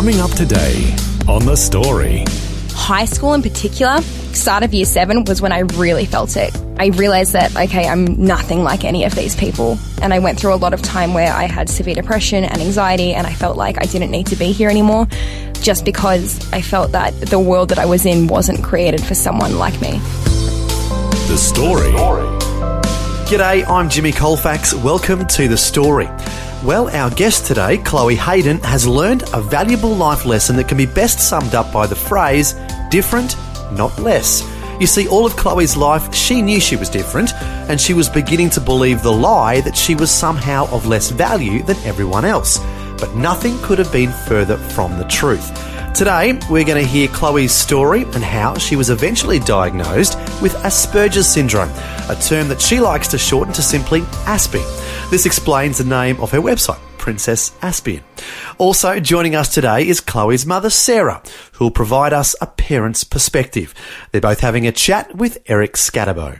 Coming up today on The Story. high school in particular, start of year seven was when I really felt it. I realized that, okay, I'm nothing like any of these people. And I went through a lot of time where I had severe depression and anxiety, and I felt like I didn't need to be here anymore just because I felt that the world that I was in wasn't created for someone like me. The Story. G'day, I'm Jimmy Colfax. Welcome to The Story. Well, our guest today, Chloe Hayden, has learned a valuable life lesson that can be best summed up by the phrase different, not less. You see, all of Chloe's life, she knew she was different, and she was beginning to believe the lie that she was somehow of less value than everyone else. But nothing could have been further from the truth. Today, we're going to hear Chloe's story and how she was eventually diagnosed with Asperger's syndrome, a term that she likes to shorten to simply Aspie. This explains the name of her website, Princess Aspien. Also joining us today is Chloe's mother, Sarah, who will provide us a parent's perspective. They're both having a chat with Eric Skattebo.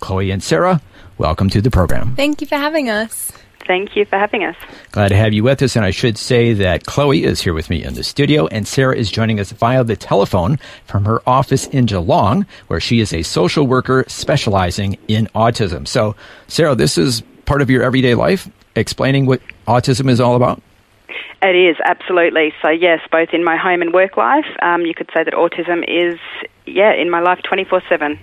Chloe and Sarah, welcome to the program. Thank you for having us. Thank you for having us. Glad to have you with us. And I should say that Chloe is here with me in the studio, and Sarah is joining us via the telephone from her office in Geelong, where she is a social worker specializing in autism. So, Sarah, this is part of your everyday life, explaining what autism is all about. It is, absolutely. So, yes, both in my home and work life, um, you could say that autism is, yeah, in my life 24 7.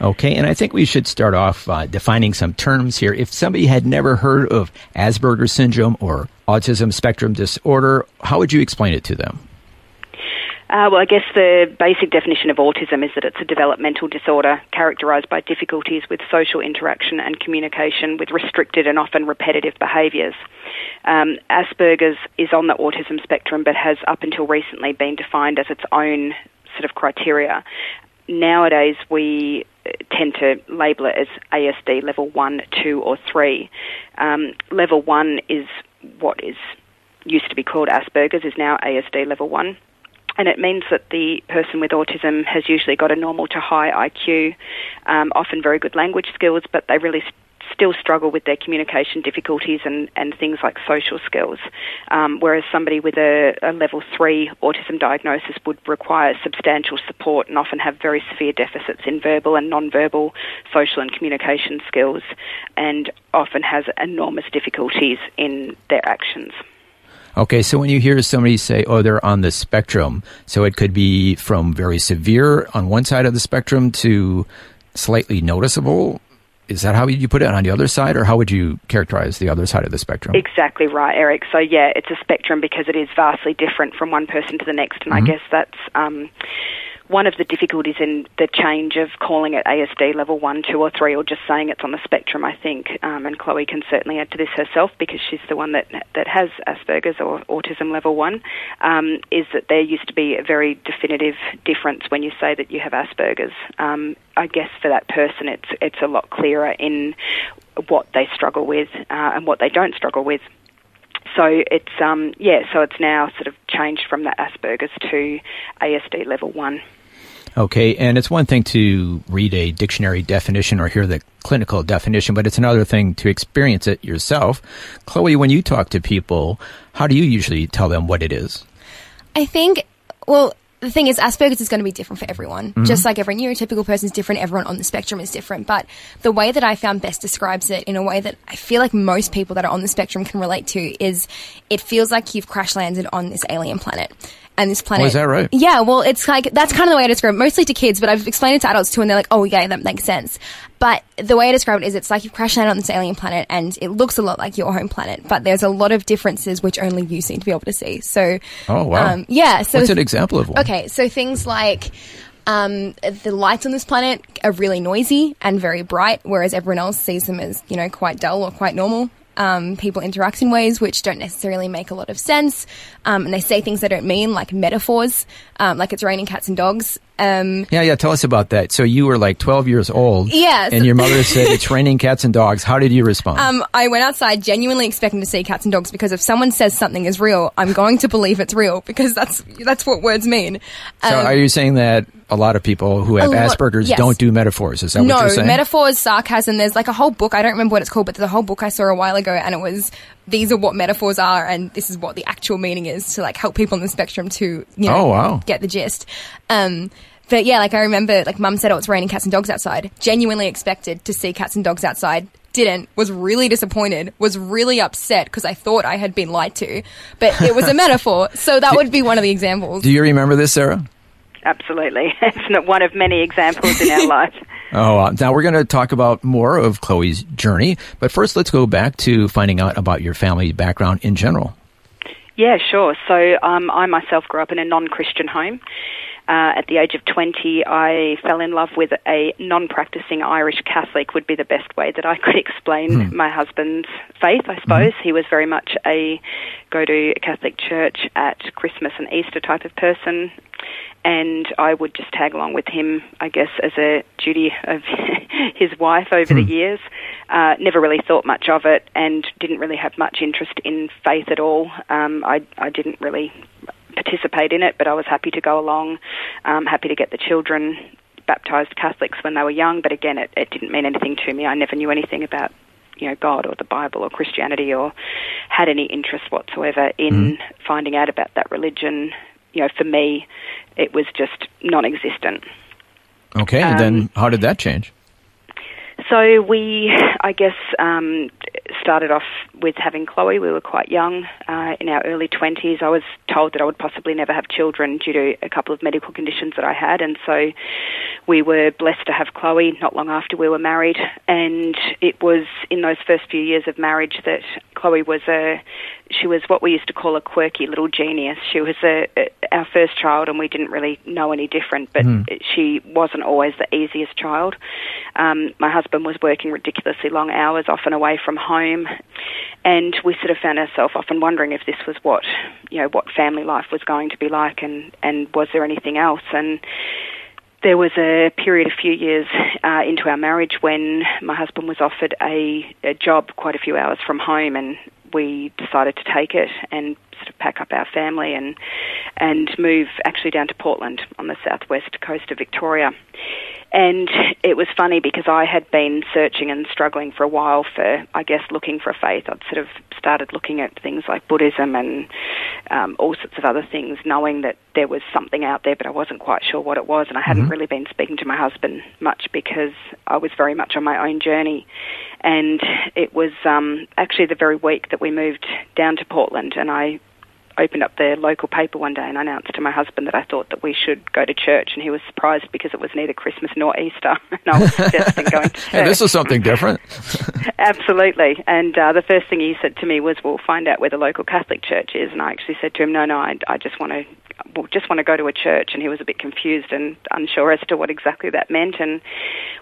Okay, and I think we should start off uh, defining some terms here. If somebody had never heard of Asperger's syndrome or autism spectrum disorder, how would you explain it to them? Uh, well, I guess the basic definition of autism is that it's a developmental disorder characterised by difficulties with social interaction and communication with restricted and often repetitive behaviours. Um, Asperger's is on the autism spectrum but has up until recently been defined as its own sort of criteria. Nowadays, we tend to label it as ASD level 1, 2, or 3. Um, level 1 is what is used to be called Asperger's, is now ASD level 1 and it means that the person with autism has usually got a normal to high IQ, um, often very good language skills, but they really st- still struggle with their communication difficulties and, and things like social skills. Um, whereas somebody with a, a level three autism diagnosis would require substantial support and often have very severe deficits in verbal and non-verbal social and communication skills, and often has enormous difficulties in their actions. Okay, so when you hear somebody say, oh, they're on the spectrum, so it could be from very severe on one side of the spectrum to slightly noticeable. Is that how you put it on the other side, or how would you characterize the other side of the spectrum? Exactly right, Eric. So, yeah, it's a spectrum because it is vastly different from one person to the next, and Mm-hmm. I guess that's. Um, one of the difficulties in the change of calling it ASD level one, two, or three, or just saying it's on the spectrum, I think, um, and Chloe can certainly add to this herself because she's the one that that has Asperger's or autism level one, um, is that there used to be a very definitive difference when you say that you have Asperger's. Um, I guess for that person, it's it's a lot clearer in what they struggle with uh, and what they don't struggle with. So it's um, yeah, so it's now sort of changed from that Asperger's to ASD level one. Okay, and it's one thing to read a dictionary definition or hear the clinical definition, but it's another thing to experience it yourself. Chloe, when you talk to people, how do you usually tell them what it is? I think, well, the thing is, Asperger's is going to be different for everyone. Mm-hmm. Just like every neurotypical person is different, everyone on the spectrum is different. But the way that I found best describes it in a way that I feel like most people that are on the spectrum can relate to is it feels like you've crash landed on this alien planet. And this planet. Oh, is that right? Yeah, well, it's like, that's kind of the way I describe it, mostly to kids, but I've explained it to adults too, and they're like, oh, yeah, that makes sense. But the way I describe it is it's like you've crash landed on this alien planet, and it looks a lot like your home planet, but there's a lot of differences which only you seem to be able to see. So, Oh, wow. um, yeah. So What's an example of one? Okay, so things like um, the lights on this planet are really noisy and very bright, whereas everyone else sees them as you know quite dull or quite normal. Um, people interact in ways which don't necessarily make a lot of sense, um, and they say things they don't mean, like metaphors, um, like it's raining cats and dogs. Um, Yeah, yeah. Tell us about that. So you were like 12 years old. Yes. And your mother said it's raining cats and dogs. How did you respond? Um, I went outside genuinely expecting to see cats and dogs because if someone says something is real, I'm going to believe it's real because that's that's what words mean. so Um, are you saying that a lot of people who have lot- Asperger's yes. don't do metaphors? Is that no what you're saying? No, metaphors, sarcasm. There's like a whole book. I don't remember what it's called, but there's a whole book I saw a while ago, and it was these are what metaphors are, and this is what the actual meaning is to like help people on the spectrum to you know Oh, wow. get the gist. Um, but yeah, like I remember, like Mum said, oh, it's raining cats and dogs outside. Genuinely expected to see cats and dogs outside. Didn't. Was really disappointed. Was really upset because I thought I had been lied to. But it was a metaphor, so that would be one of the examples. do you remember this, Sarah? Absolutely. It's not one of many examples in our life. Oh, uh, now we're going to talk about more of Chloe's journey, but first let's go back to finding out about your family background in general. Yeah, sure. So um, I myself grew up in a non-Christian home. Uh, at the age of 20, I fell in love with a non-practicing Irish Catholic. Would be the best way that I could explain my husband's faith. I suppose he was very much a go to a Catholic church at Christmas and Easter type of person, and I would just tag along with him, I guess, as a duty of his wife over the years. Uh, never really thought much of it, and didn't really have much interest in faith at all. Um, I I didn't really participate in it, but I was happy to go along, um, happy to get the children baptized Catholics when they were young. But again, it, it didn't mean anything to me. I never knew anything about you know God or the Bible or Christianity or had any interest whatsoever in finding out about that religion. You know, for me, it was just non-existent. Okay, and then how did that change? So we, I guess, um, started off with having Chloe. We were quite young, uh, in our early 20s. I was told that I would possibly never have children due to a couple of medical conditions that I had, and so we were blessed to have Chloe not long after we were married. And it was in those first few years of marriage that Chloe was a, she was what we used to call a quirky little genius. She was a, a our first child, and we didn't really know any different. But she wasn't always the easiest child. Um, my husband was working ridiculously long hours, often away from home, and we sort of found ourselves often wondering if this was what you know what family life was going to be like, and and was there anything else? And there was a period, a few years uh, into our marriage, when my husband was offered a, a job quite a few hours from home, and we decided to take it and sort of pack up our family and and move actually down to Portland on the southwest coast of Victoria. And it was funny because I had been searching and struggling for a while for, I guess, looking for a faith. I'd sort of started looking at things like Buddhism and um, all sorts of other things, knowing that there was something out there, but I wasn't quite sure what it was. And I hadn't really been speaking to my husband much because I was very much on my own journey. And it was um, actually the very week that we moved down to Portland, and I opened up the local paper one day and announced to my husband that I thought that we should go to church, and he was surprised because it was neither Christmas nor Easter, and I was suggesting going to church. Hey, this is something different. Absolutely. And uh, the first thing he said to me was, "We'll find out where the local Catholic church is." And I actually said to him, "No, no, I, I just want to." Well, just want to go to a church, and he was a bit confused and unsure as to what exactly that meant. And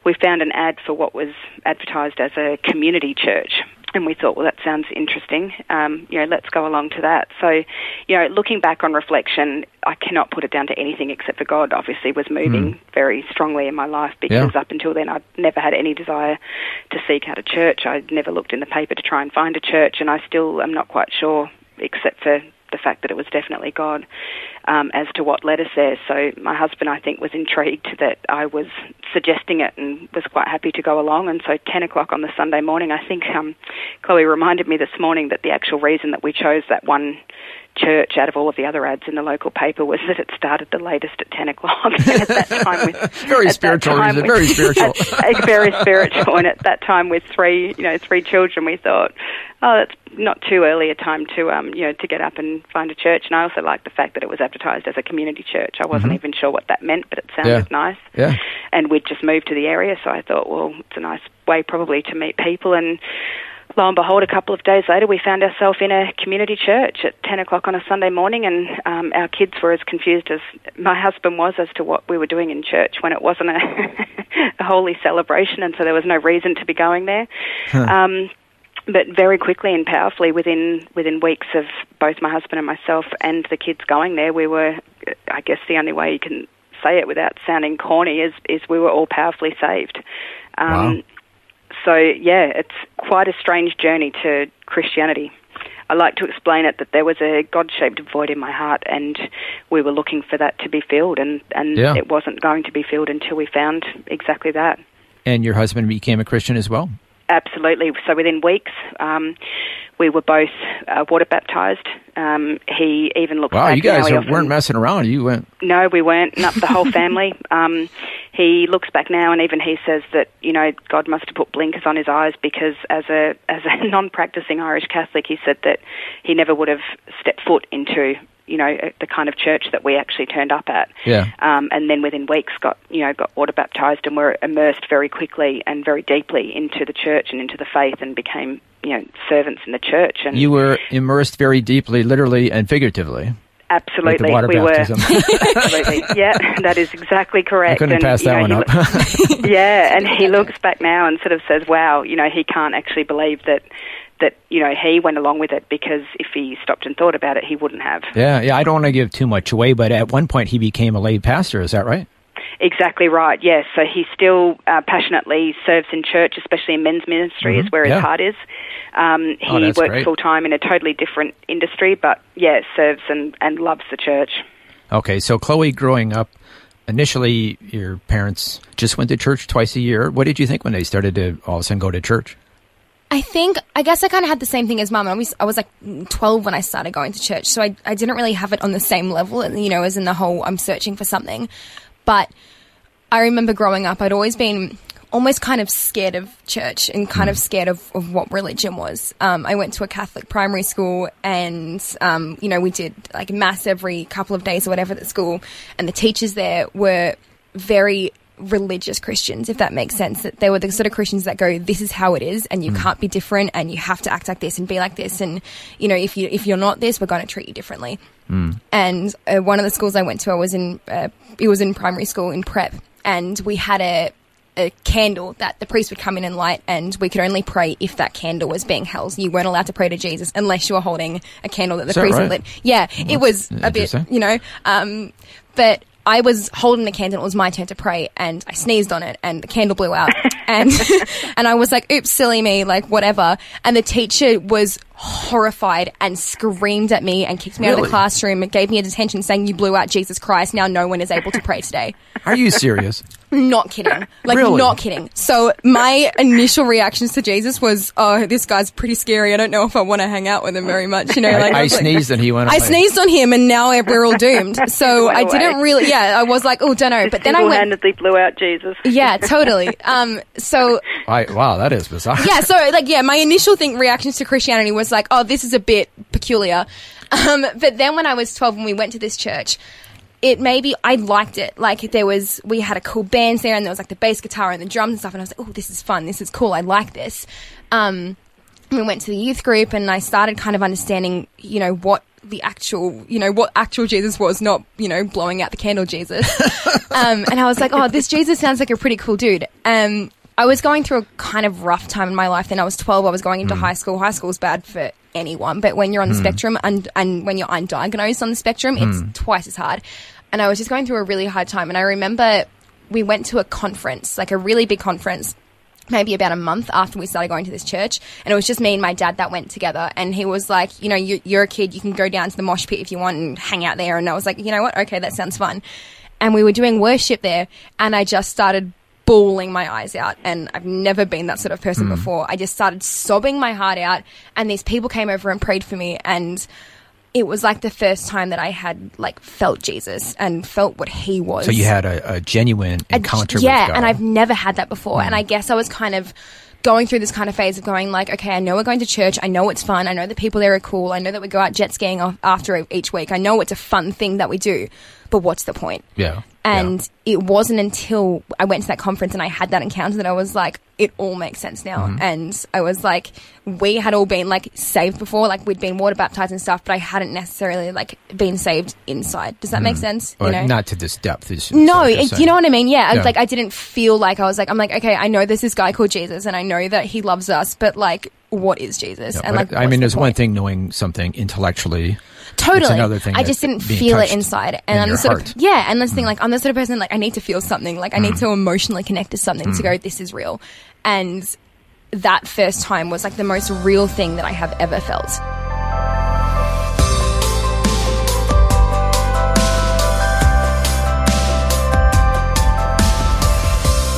we found an ad for what was advertised as a community church, and we thought, well, that sounds interesting. Um, you know, let's go along to that. So, you know, looking back on reflection, I cannot put it down to anything except for God. Obviously, was moving very strongly in my life because Yeah. up until then, I'd never had any desire to seek out a church. I'd never looked in the paper to try and find a church, and I still am not quite sure, except for the fact that it was definitely God, um, as to what led us there. So my husband, I think, was intrigued that I was suggesting it and was quite happy to go along. And so 10 o'clock on the Sunday morning, I think um, Chloe reminded me this morning that the actual reason that we chose that one church out of all of the other ads in the local paper was that it started the latest at 10 o'clock. at that time with, Very spiritual time reason, with- very spiritual. at- very spiritual. And at that time with three, you know, three children, we thought, oh, that's not too early a time to, um, you know, to get up and find a church. And I also liked the fact that it was advertised as a community church. I wasn't even sure what that meant, but it sounded Mm-hmm. Yeah. nice. Yeah. And we'd just moved to the area, so I thought, well, it's a nice way probably to meet people. And lo and behold, a couple of days later, we found ourselves in a community church at 10 o'clock on a Sunday morning, and um, our kids were as confused as my husband was as to what we were doing in church when it wasn't a, a holy celebration, and so there was no reason to be going there. Um, but very quickly and powerfully, within within weeks of both my husband and myself and the kids going there, we were, I guess, the only way you can say it without sounding corny is is we were all powerfully saved. Um, Wow. So yeah, it's quite a strange journey to Christianity. I like to explain it that there was a God-shaped void in my heart, and we were looking for that to be filled, and and Yeah. it wasn't going to be filled until we found exactly that. And your husband became a Christian as well? Absolutely. So within weeks, um, we were both uh, water baptized. Um, he even looked. Wow, back you guys are, often- weren't messing around. You went. No, we weren't. Not the whole family. Um, he looks back now, and even he says that you know God must have put blinkers on his eyes because as a as a non-practicing Irish Catholic, he said that he never would have stepped foot into you know the kind of church that we actually turned up at. Yeah. Um, and then within weeks, got you know got water baptized and were immersed very quickly and very deeply into the church and into the faith, and became you know servants in the church. And You were immersed very deeply, literally and figuratively. Absolutely, water we were. absolutely, yeah, that is exactly correct. I couldn't And, pass you that know, one up. yeah, and he looks back now and sort of says, "Wow, you know, he can't actually believe that." That you know he went along with it because if he stopped and thought about it, he wouldn't have. yeah, yeah. I don't want to give too much away, but at one point he became a lay pastor. Is that right? Exactly right. Yes. So he still uh, passionately serves in church, especially in men's ministry, is where his Mm-hmm. Heart is. Um, he Oh, that's works full time in a totally different industry, but yeah, serves and, and loves the church. Okay, so Chloe, growing up, initially your parents just went to church twice a year. What did you think when they started to all of a sudden go to church? I think, I guess I kind of had the same thing as mum. I was, I was like 12 when I started going to church, so I, I didn't really have it on the same level, you know, as in the whole I'm searching for something. But I remember growing up, I'd always been almost kind of scared of church and kind of scared of, of what religion was. Um, I went to a Catholic primary school and, um, you know, we did like mass every couple of days or whatever at school, and the teachers there were very religious Christians, if that makes sense. That they were the sort of Christians that go, "This is how it is, and you can't be different, and you have to act like this and be like this, and you know, if you if you're not this, we're going to treat you differently." And uh, one of the schools I went to, I was in uh, it was in primary school in prep, and we had a a candle that the priest would come in and light, and we could only pray if that candle was being held. You weren't allowed to pray to Jesus unless you were holding a candle that the that priest right? had lit. Yeah, it was a bit, you know. Um, but I was holding the candle. It was my turn to pray, and I sneezed on it, and the candle blew out. and and I was like, "Oops, silly me!" Like whatever. And the teacher was horrified and screamed at me and kicked me out of Really? the classroom. and gave me a detention, saying, "You blew out Jesus Christ. Now no one is able to pray today." Are you serious? Not kidding. Like, Really? not kidding. So, my initial reactions to Jesus was, oh, this guy's pretty scary. I don't know if I want to hang out with him very much. You know, like, I, I was like- sneezed and he went. I away. sneezed on him and now we're all doomed. So, I didn't really, yeah, I was like, oh, don't know. But then I went, Single-handedly blew out Jesus. yeah, totally. Um, so, I, wow, that is bizarre. yeah, so like yeah, my initial thing reactions to Christianity was like, oh, this is a bit peculiar. Um, but then when I was twelve and we went to this church, it maybe I liked it. Like there was we had a cool band there and there was like the bass guitar and the drums and stuff and I was like, oh, this is fun, this is cool, I like this. Um, we went to the youth group and I started kind of understanding, you know, what the actual, you know, what actual Jesus was, not, you know, blowing out the candle Jesus. um, and I was like, oh, this Jesus sounds like a pretty cool dude. Um, I was going through a kind of rough time in my life. Then I was 12. I was going into high school. High school is bad for anyone, but when you're on the hmm. spectrum and, and when you're undiagnosed on the spectrum, it's hmm. twice as hard. And I was just going through a really hard time. And I remember we went to a conference, like a really big conference maybe about a month after we started going to this church and it was just me and my dad that went together and he was like you know you, you're a kid you can go down to the mosh pit if you want and hang out there and i was like you know what okay that sounds fun and we were doing worship there and i just started bawling my eyes out and i've never been that sort of person hmm. before i just started sobbing my heart out and these people came over and prayed for me and it was like the first time that I had like felt Jesus and felt what he was. So you had a, a genuine A- encounter yeah, with God. and I've never had that before. And hmm. I guess I was kind of going through this kind of phase of going like, okay, I know we're going to church. I know it's fun. I know the people there are cool. I know that we go out jet skiing after each week. I know it's a fun thing that we do. But what's the point? yeah. And it wasn't until I went to that conference and I had that encounter that I was like, it all makes sense now. Mm-hmm. And I was like, we had all been like saved before, like we'd been water baptized and stuff, but I hadn't necessarily like been saved inside. Does that make sense? Or you know? not to this depth. No, it, you know what I mean? Yeah, I- Yeah. like I didn't feel like I was like I'm like okay, I know there's this guy called Jesus, and I know that he loves us, but like what is Jesus? Yeah, and like, I mean, the there's one thing knowing something intellectually. Totally. It's another thing I just didn't feel it inside. in And I'm the sort heart. Mm. of yeah, and this thing like I'm the sort of person like I need to feel something. Like I need to emotionally connect to something to go, this is real. And that first time was like the most real thing that I have ever felt.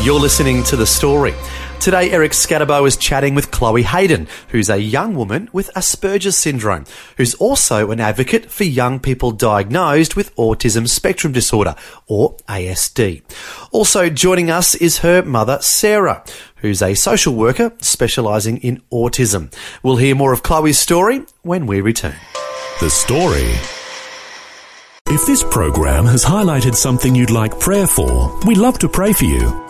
You're listening to The Story. Today, Eric Skattebo is chatting with Chloe Hayden, who's a young woman with Asperger's syndrome, who's also an advocate for young people diagnosed with autism spectrum disorder, or ASD. Also joining us is her mother, Sarah, who's a social worker specialising in autism. We'll hear more of Chloe's story when we return. The Story. If this program has highlighted something you'd like prayer for, we'd love to pray for you.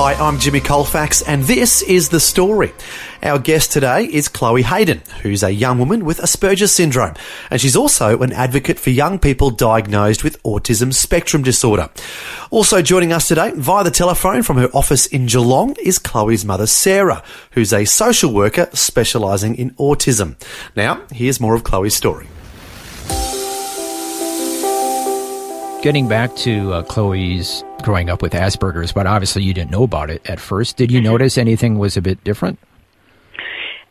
Hi, I'm Jimmy Colfax, and this is The Story. Our guest today is Chloe Hayden, who's a young woman with Asperger's syndrome, and she's also an advocate for young people diagnosed with autism spectrum disorder. Also joining us today via the telephone from her office in Geelong is Chloe's mother, Sarah, who's a social worker specialising in autism. Now, here's more of Chloe's story. Getting back to uh, Chloe's growing up with Asperger's, but obviously you didn't know about it at first. Did Mm-hmm. you notice anything was a bit different?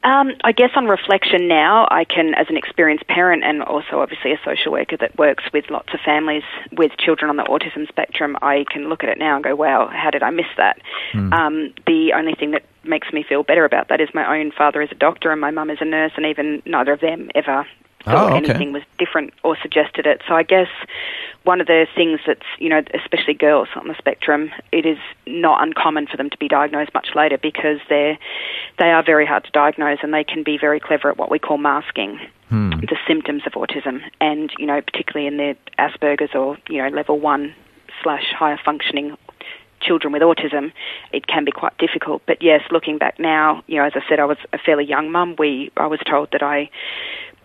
Um, I guess on reflection now, I can, as an experienced parent and also obviously a social worker that works with lots of families with children on the autism spectrum, I can look at it now and go, wow, how did I miss that? Um, the only thing that makes me feel better about that is my own father is a doctor and my mum is a nurse, and even neither of them ever thought Oh, okay. anything was different or suggested it. So I guess one of the things that's, you know, especially girls on the spectrum, it is not uncommon for them to be diagnosed much later because they're, they are very hard to diagnose and they can be very clever at what we call masking hmm. the symptoms of autism. And, you know, particularly in the Asperger's or, you know, level one slash higher functioning children with autism, it can be quite difficult. But yes, looking back now, you know, as I said, I was a fairly young mum. We, I was told that I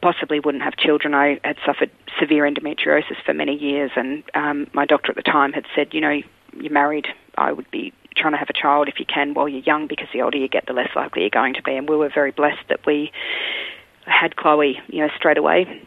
possibly wouldn't have children. I had suffered severe endometriosis for many years, and um, my doctor at the time had said, you know, you're married. I would be trying to have a child if you can while you're young, because the older you get, the less likely you're going to be. And we were very blessed that we had Chloe, you know, straight away.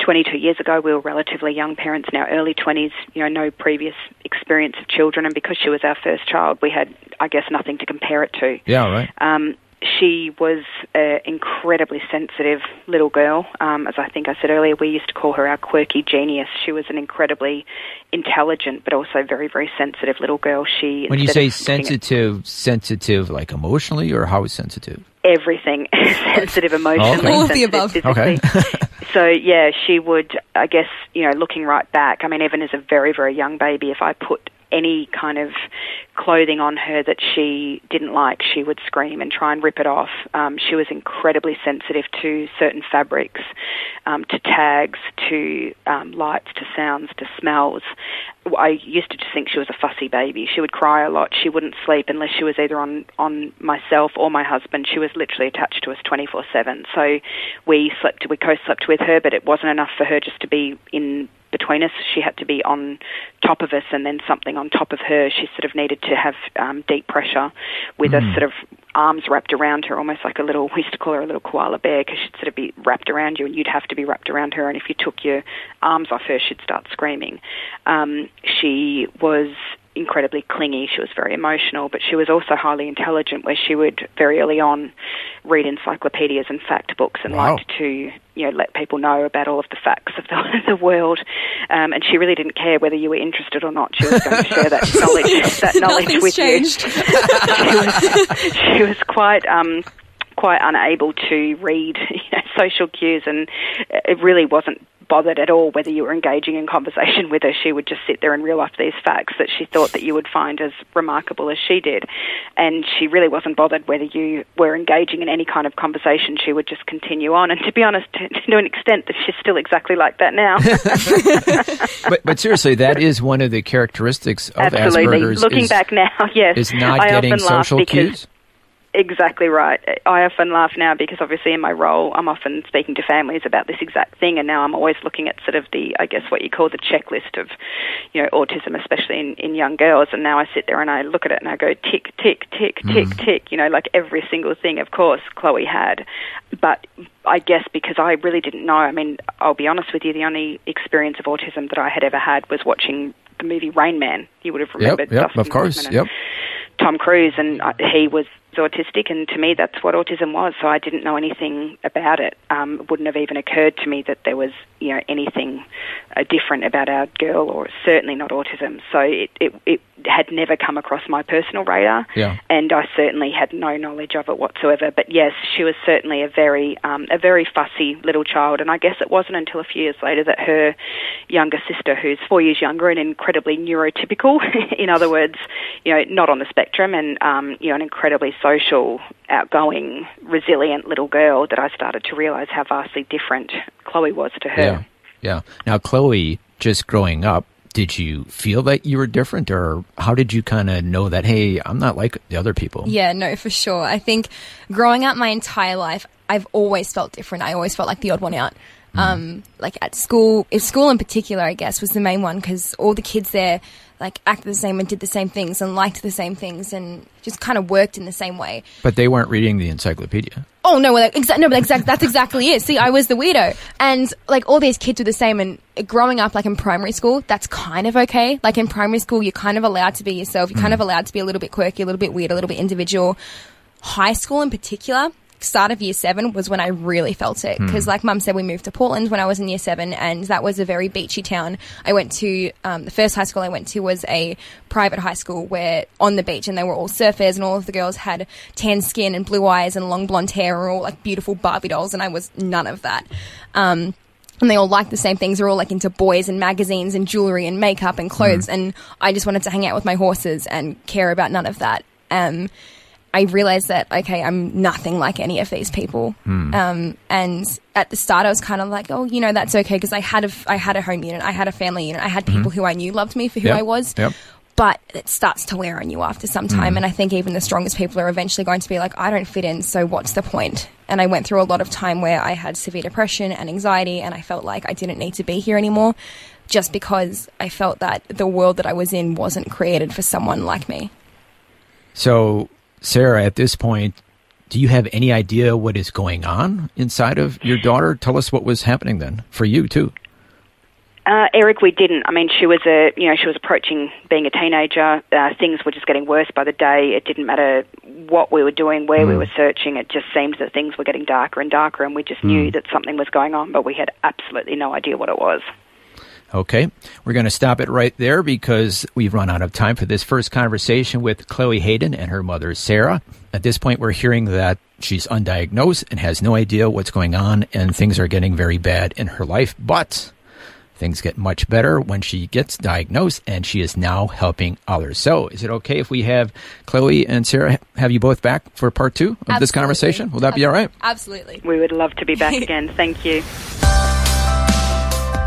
22 years ago, we were relatively young parents in our early 20s, you know, no previous experience of children. And because she was our first child, we had, I guess, nothing to compare it to. Yeah, right. Um, she was an incredibly sensitive little girl. Um, as I think I said earlier, we used to call her our quirky genius. She was an incredibly intelligent, but also very, very sensitive little girl. She When you say of looking at sensitive, sensitive like emotionally, or how sensitive? everything sensitive emotionally All of the above. physically. so yeah she would i guess you know looking right back i mean even as a very very young baby if i put any kind of clothing on her that she didn't like, she would scream and try and rip it off. Um, she was incredibly sensitive to certain fabrics, um, to tags, to um, lights, to sounds, to smells. I used to just think she was a fussy baby. She would cry a lot. She wouldn't sleep unless she was either on on myself or my husband. She was literally attached to us twenty four seven. So we slept, we co-slept with her, but it wasn't enough for her just to be in between us. She had to be on top of us and then something on top of her. She sort of needed to have um, deep pressure with us sort of arms wrapped around her, almost like a little, we used to call her a little koala bear because she'd sort of be wrapped around you and you'd have to be wrapped around her. And if you took your arms off her, she'd start screaming. Um, she was incredibly clingy. She was very emotional, but she was also highly intelligent, where she would very early on read encyclopedias and fact books and Wow. liked to, you know, let people know about all of the facts of the, the world. Um, and she really didn't care whether you were interested or not. She was going to share that knowledge, that knowledge with changed. you. she, was, she was quite. Um, quite unable to read you know, social cues and it really wasn't bothered at all whether you were engaging in conversation with her. She would just sit there and reel off these facts that she thought that you would find as remarkable as she did. And she really wasn't bothered whether you were engaging in any kind of conversation. She would just continue on. And to be honest, to, to an extent, that she's still exactly like that now. but, but seriously, that is one of the characteristics of Absolutely. Asperger's. Looking is, back now, yes. is not I getting often laugh social because cues. Exactly right. I often laugh now because obviously in my role I'm often speaking to families about this exact thing and now I'm always looking at sort of the I guess what you call the checklist of you know autism especially in, in young girls. And now I sit there and I look at it and I go tick tick tick mm-hmm. tick tick you know like every single thing. Of course Chloe had. But I guess because I really didn't know I mean I'll be honest with you the only experience of autism that I had ever had was watching the movie Rain Man. You would have remembered yep, Dustin of course, yep. Tom Cruise, and he was autistic, and to me, that's what autism was. So I didn't know anything about it. Um, it wouldn't have even occurred to me that there was, you know, anything uh, different about our girl, or certainly not autism. So it, it, it had never come across my personal radar, Yeah. and I certainly had no knowledge of it whatsoever. But yes, she was certainly a very, um, a very fussy little child, and I guess it wasn't until a few years later that her younger sister, who's four years younger and incredibly neurotypical, in other words, you know, not on the spectrum, and um, you know, an incredibly social, outgoing, resilient little girl, that I started to realise how vastly different Chloe was to her. Yeah. Yeah. Now, Chloe, just growing up, did you feel that you were different, or how did you kind of know that, hey, I'm not like the other people? Yeah, no, for sure. I think growing up my entire life, I've always felt different. I always felt like the odd one out. Um, like at school, at school in particular, I guess was the main one because all the kids there like acted the same and did the same things and liked the same things and just kind of worked in the same way. But they weren't reading the encyclopedia. Oh no, well, exa- no, but exact, that's exactly it. See, I was the weirdo, and like all these kids were the same. And growing up, like in primary school, that's kind of okay. Like in primary school, you're kind of allowed to be yourself. You're kind of allowed to be a little bit quirky, a little bit weird, a little bit individual. High school, in particular, start of year seven was when I really felt it because, like Mum said, we moved to Portland when I was in year seven, and that was a very beachy town. I went to um, the first high school I went to was a private high school where on the beach, and they were all surfers, and all of the girls had tan skin and blue eyes and long blonde hair, and all like beautiful Barbie dolls, and I was none of that. Um, and they all liked the same things. They're all like into boys and magazines and jewelry and makeup and clothes. And I just wanted to hang out with my horses and care about none of that. Um, I realized that okay, I'm nothing like any of these people. Hmm. Um, and at the start, I was kind of like, oh, you know, that's okay because I had a I had a home unit, I had a family unit, I had mm-hmm. people who I knew loved me for who Yep. I was. Yep. But it starts to wear on you after some time, mm-hmm. and I think even the strongest people are eventually going to be like, I don't fit in, so what's the point? And I went through a lot of time where I had severe depression and anxiety, and I felt like I didn't need to be here anymore, just because I felt that the world that I was in wasn't created for someone like me. So, Sarah, at this point, do you have any idea what is going on inside of your daughter? Tell us what was happening then for you too. Uh, Eric, we didn't. I mean, she was a, you know, she was approaching being a teenager. Uh, things were just getting worse by the day. It didn't matter what we were doing, where we were searching. It just seemed that things were getting darker and darker, and we just knew that something was going on, but we had absolutely no idea what it was. Okay, we're going to stop it right there because we've run out of time for this first conversation with Chloe Hayden and her mother, Sarah. At this point, we're hearing that she's undiagnosed and has no idea what's going on, and things are getting very bad in her life. But things get much better when she gets diagnosed, and she is now helping others. So, is it okay if we have Chloe and Sarah have you both back for part two of this conversation? Will that be all right? Absolutely. We would love to be back again. Thank you.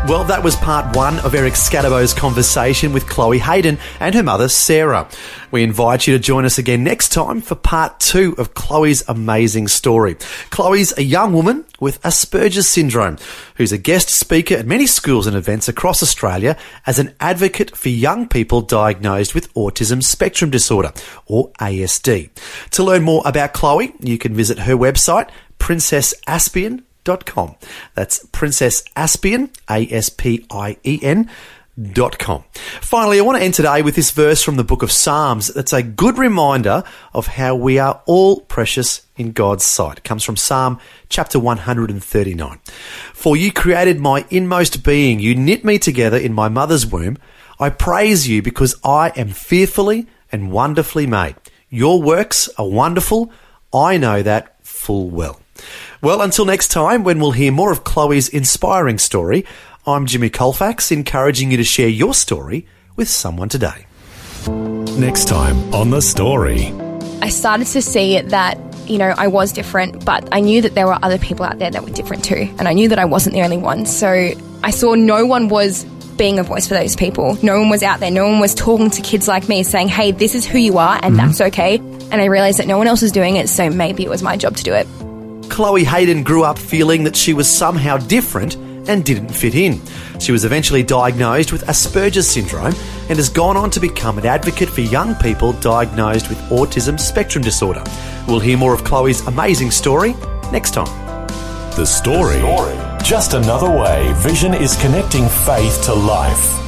Well, that was part one of Eric Skattebo's conversation with Chloe Hayden and her mother, Sarah. We invite you to join us again next time for part two of Chloe's amazing story. Chloe's a young woman with Asperger's syndrome who's a guest speaker at many schools and events across Australia as an advocate for young people diagnosed with autism spectrum disorder or ASD. To learn more about Chloe, you can visit her website, princessaspien.com com. That's Princess Aspien, A S P I E N. Dot com. Finally, I want to end today with this verse from the book of Psalms that's a good reminder of how we are all precious in God's sight. It comes from Psalm chapter 139. For you created my inmost being, you knit me together in my mother's womb. I praise you because I am fearfully and wonderfully made. Your works are wonderful. I know that full well. Well, until next time, when we'll hear more of Chloe's inspiring story, I'm Jimmy Colfax, encouraging you to share your story with someone today. Next time on The Story. I started to see that, you know, I was different, but I knew that there were other people out there that were different too. And I knew that I wasn't the only one. So I saw no one was being a voice for those people. No one was out there. No one was talking to kids like me saying, hey, this is who you are and mm-hmm. that's okay. And I realized that no one else was doing it, so maybe it was my job to do it. Chloe Hayden grew up feeling that she was somehow different and didn't fit in. She was eventually diagnosed with Asperger's syndrome and has gone on to become an advocate for young people diagnosed with autism spectrum disorder. We'll hear more of Chloe's amazing story next time. The story. Just another way Vision is connecting faith to life.